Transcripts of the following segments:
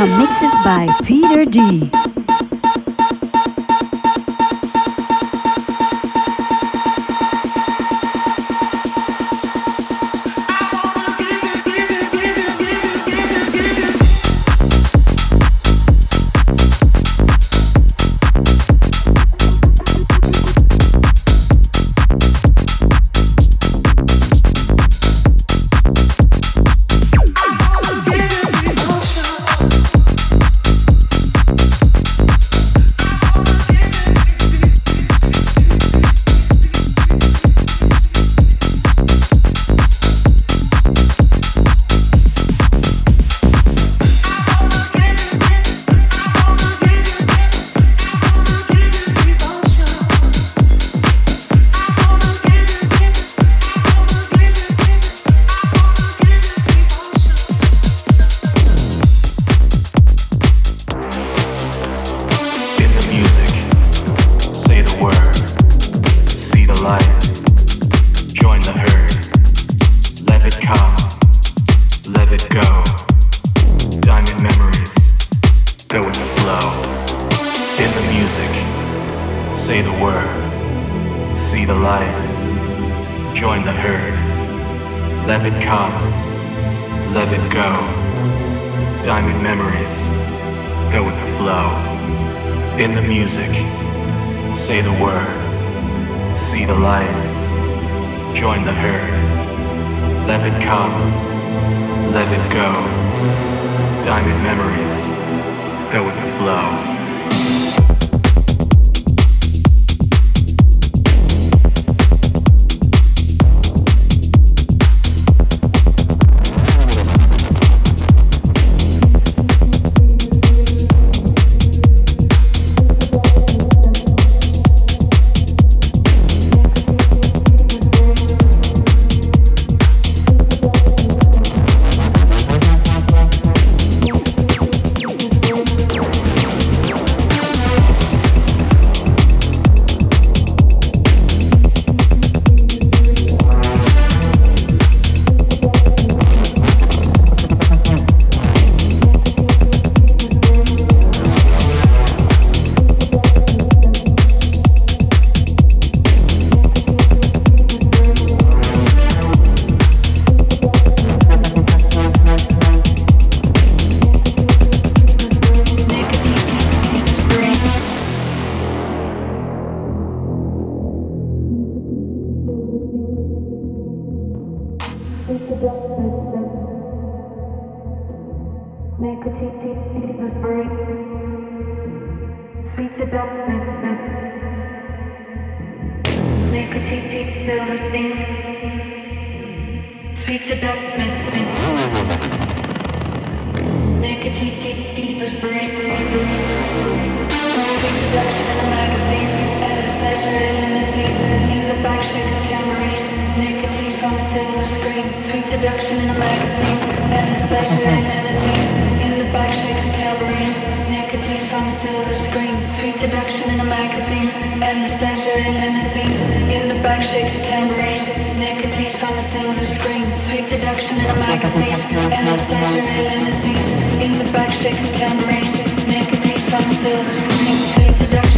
some mixes by Peter D. listening to some mixes by Peter Say the word. See the light. Join the herd. Let it come. Let it go. Diamond memories. Go with the flow. In the music. Say the word. See the light. Join the herd. Let it come. Let it go. Diamond memories. Go with the flow. Matrix, generations, nicotine from a silver screen, sweet seduction in a magazine, endless pleasure and magazine. In the back, shakes, generations, nicotine from a silver screen, sweet seduction in a magazine, endless pleasure and fantasy. In the back, shakes, generations, nicotine from a silver screen, sweet seduction in a magazine, and pleasure and fantasy. In the back, shakes, generations, nicotine from a silver screen, sweet seduction.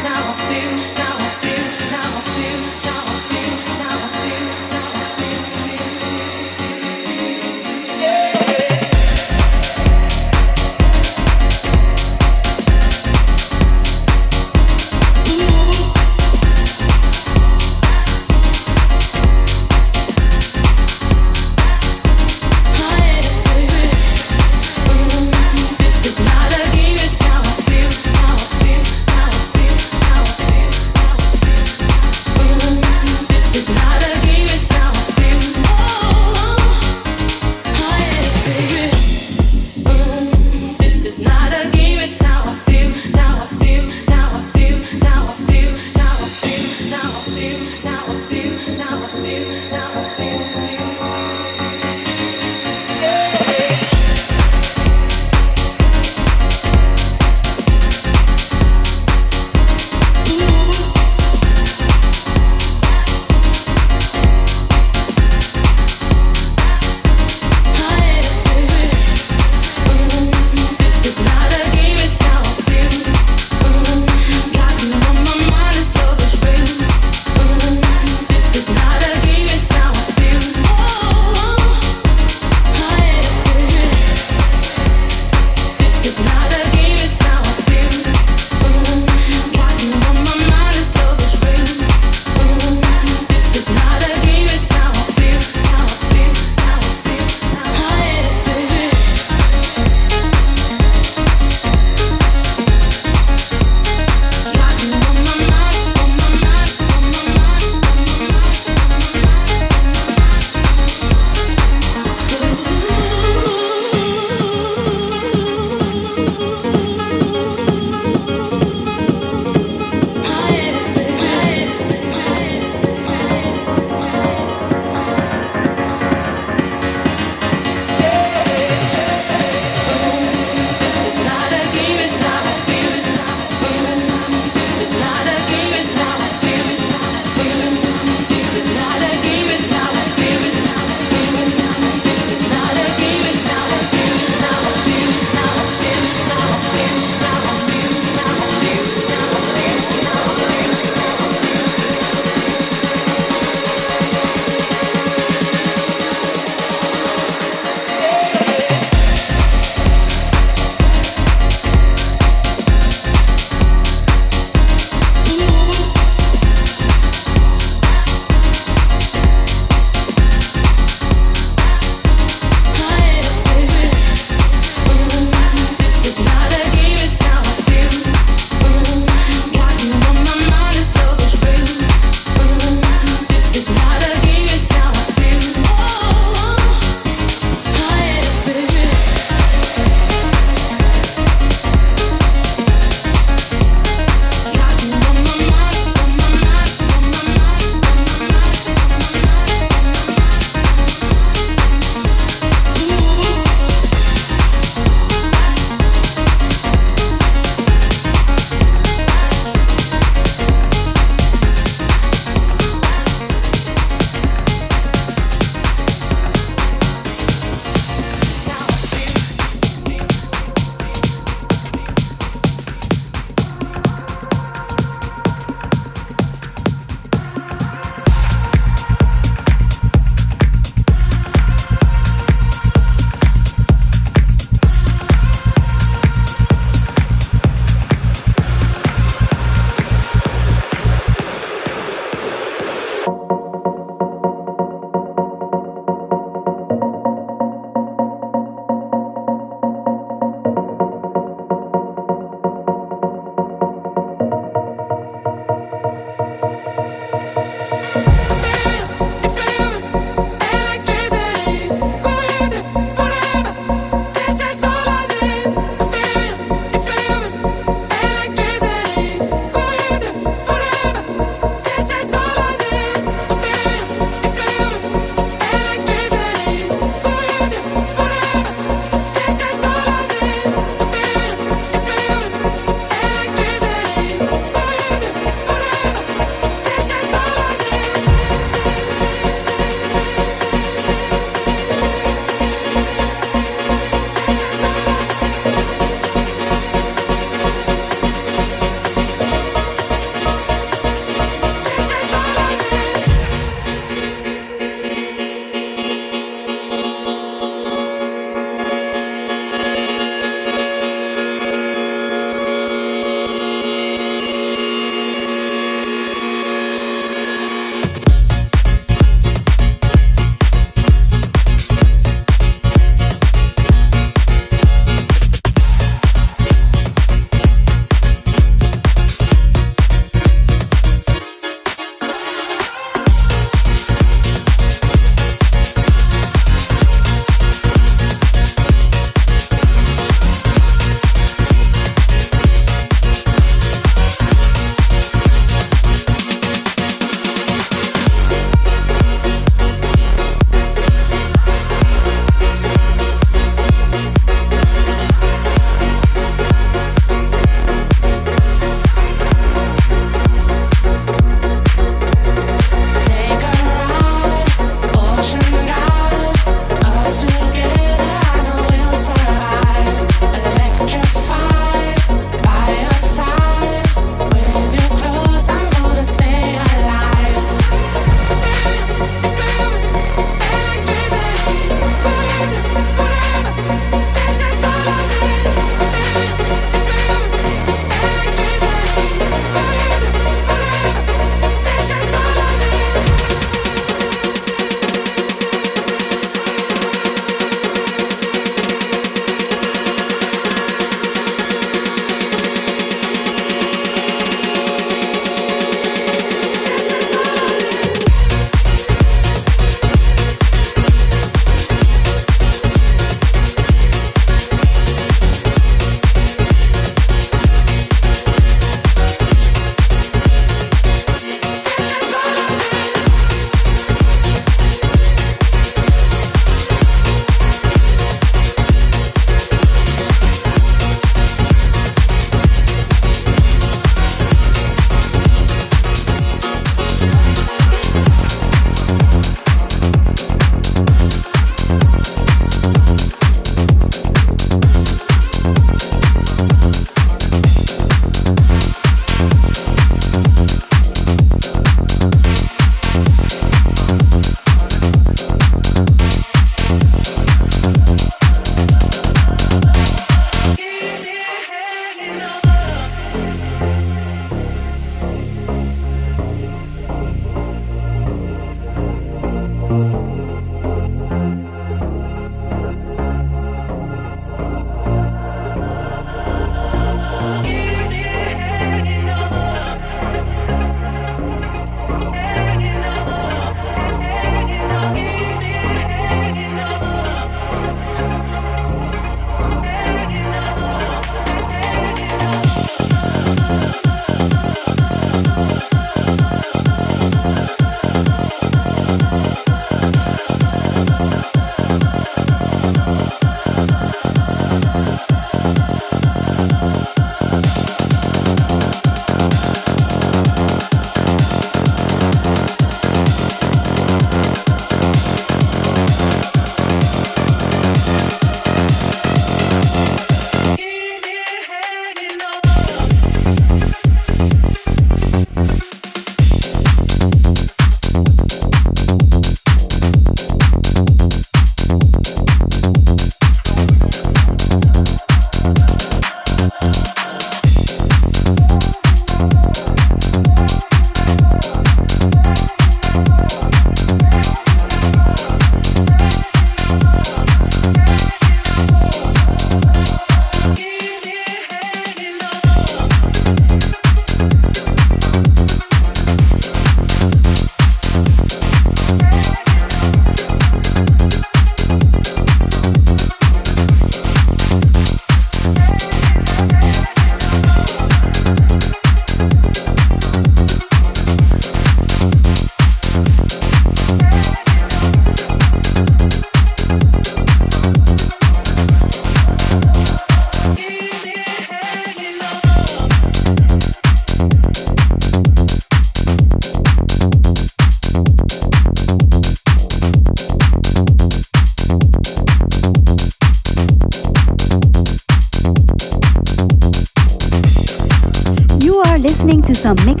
some mix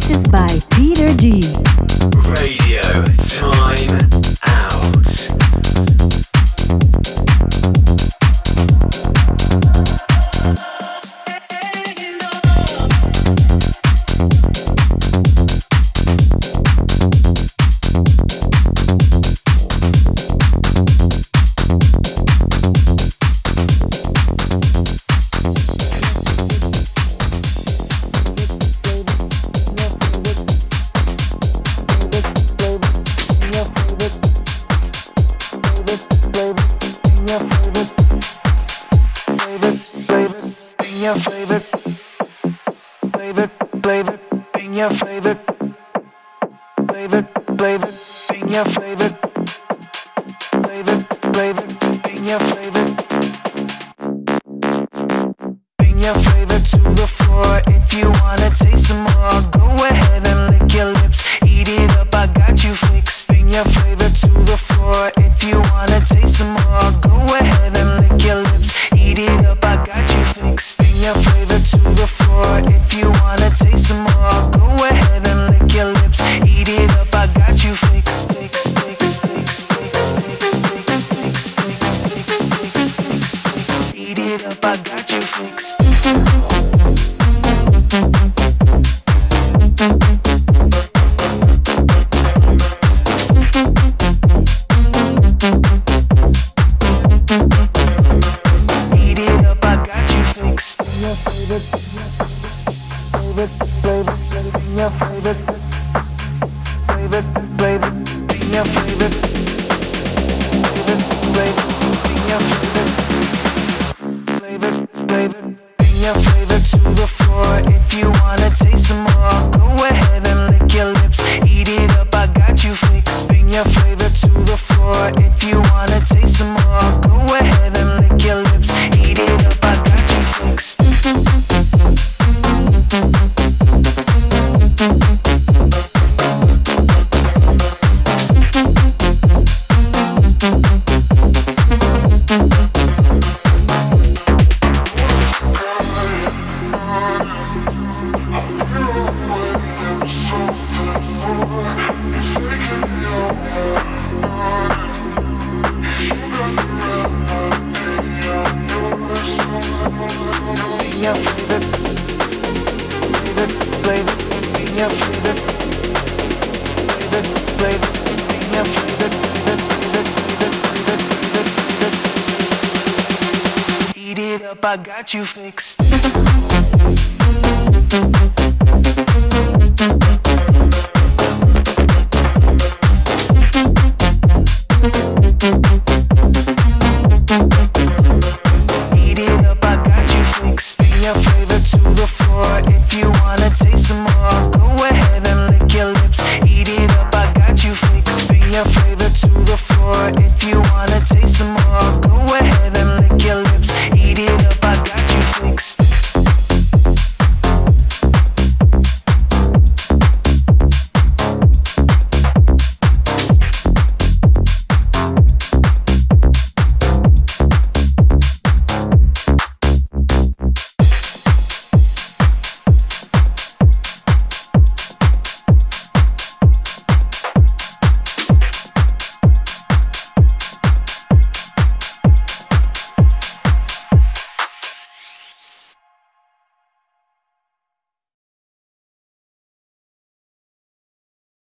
you fixed.